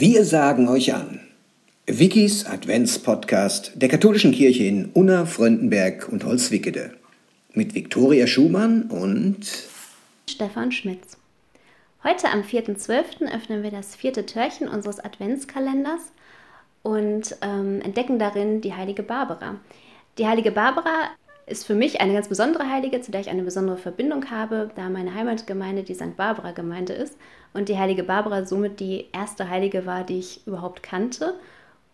Wir sagen euch an. Wikis Adventspodcast der katholischen Kirche in Unna, Fröndenberg und Holzwickede. Mit Viktoria Schumann und Stefan Schmitz. Heute am 4.12. öffnen wir das vierte Türchen unseres Adventskalenders und ähm, entdecken darin die heilige Barbara. Die heilige Barbara ist für mich eine ganz besondere Heilige, zu der ich eine besondere Verbindung habe, da meine Heimatgemeinde die St. Barbara-Gemeinde ist und die heilige Barbara somit die erste Heilige war, die ich überhaupt kannte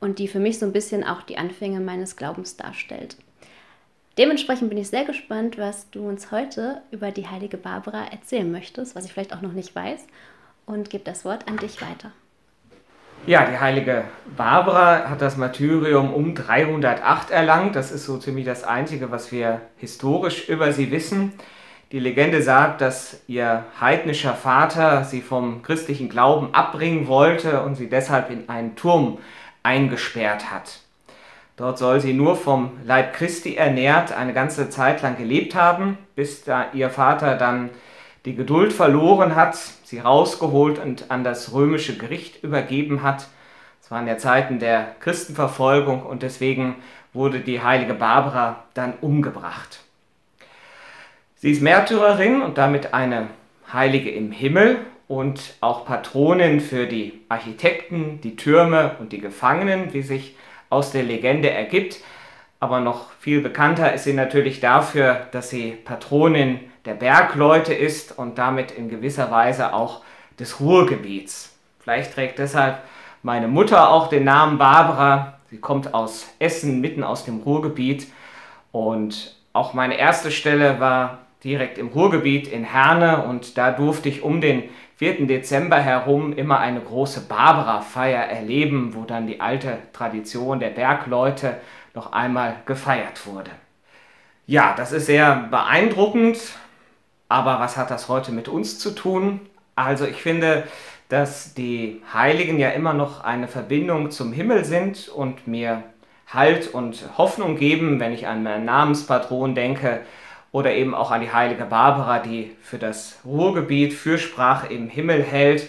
und die für mich so ein bisschen auch die Anfänge meines Glaubens darstellt. Dementsprechend bin ich sehr gespannt, was du uns heute über die heilige Barbara erzählen möchtest, was ich vielleicht auch noch nicht weiß, und gebe das Wort an dich weiter. Ja, die heilige Barbara hat das Martyrium um 308 erlangt. Das ist so ziemlich das Einzige, was wir historisch über sie wissen. Die Legende sagt, dass ihr heidnischer Vater sie vom christlichen Glauben abbringen wollte und sie deshalb in einen Turm eingesperrt hat. Dort soll sie nur vom Leib Christi ernährt eine ganze Zeit lang gelebt haben, bis da ihr Vater dann die Geduld verloren hat, sie rausgeholt und an das römische Gericht übergeben hat. Es waren ja Zeiten der Christenverfolgung und deswegen wurde die heilige Barbara dann umgebracht. Sie ist Märtyrerin und damit eine Heilige im Himmel und auch Patronin für die Architekten, die Türme und die Gefangenen, wie sich aus der Legende ergibt. Aber noch viel bekannter ist sie natürlich dafür, dass sie Patronin der Bergleute ist und damit in gewisser Weise auch des Ruhrgebiets. Vielleicht trägt deshalb meine Mutter auch den Namen Barbara. Sie kommt aus Essen, mitten aus dem Ruhrgebiet. Und auch meine erste Stelle war direkt im Ruhrgebiet in Herne und da durfte ich um den 4. Dezember herum immer eine große Barbara-Feier erleben, wo dann die alte Tradition der Bergleute noch einmal gefeiert wurde. Ja, das ist sehr beeindruckend aber was hat das heute mit uns zu tun? Also ich finde, dass die Heiligen ja immer noch eine Verbindung zum Himmel sind und mir Halt und Hoffnung geben, wenn ich an meinen Namenspatron denke oder eben auch an die heilige Barbara, die für das Ruhrgebiet Fürsprache im Himmel hält.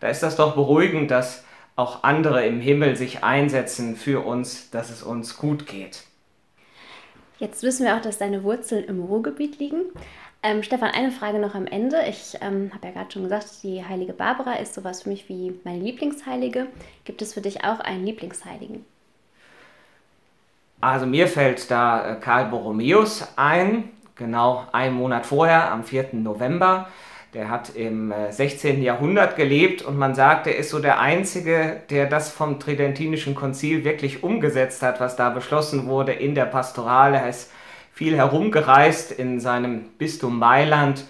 Da ist das doch beruhigend, dass auch andere im Himmel sich einsetzen für uns, dass es uns gut geht. Jetzt wissen wir auch, dass deine Wurzeln im Ruhrgebiet liegen. Ähm, Stefan, eine Frage noch am Ende. Ich ähm, habe ja gerade schon gesagt, die heilige Barbara ist sowas für mich wie meine Lieblingsheilige. Gibt es für dich auch einen Lieblingsheiligen? Also mir fällt da äh, Karl Borromäus ein, genau einen Monat vorher, am 4. November. Der hat im 16. Äh, Jahrhundert gelebt und man sagt, er ist so der Einzige, der das vom Tridentinischen Konzil wirklich umgesetzt hat, was da beschlossen wurde in der Pastorale. Er ist viel herumgereist in seinem Bistum Mailand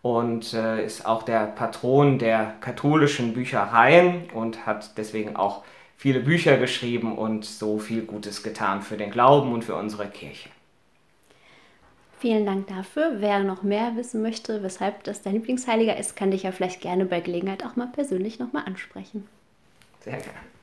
und äh, ist auch der Patron der katholischen Büchereien und hat deswegen auch viele Bücher geschrieben und so viel Gutes getan für den Glauben und für unsere Kirche. Vielen Dank dafür. Wer noch mehr wissen möchte, weshalb das dein Lieblingsheiliger ist, kann dich ja vielleicht gerne bei Gelegenheit auch mal persönlich nochmal ansprechen. Sehr gerne.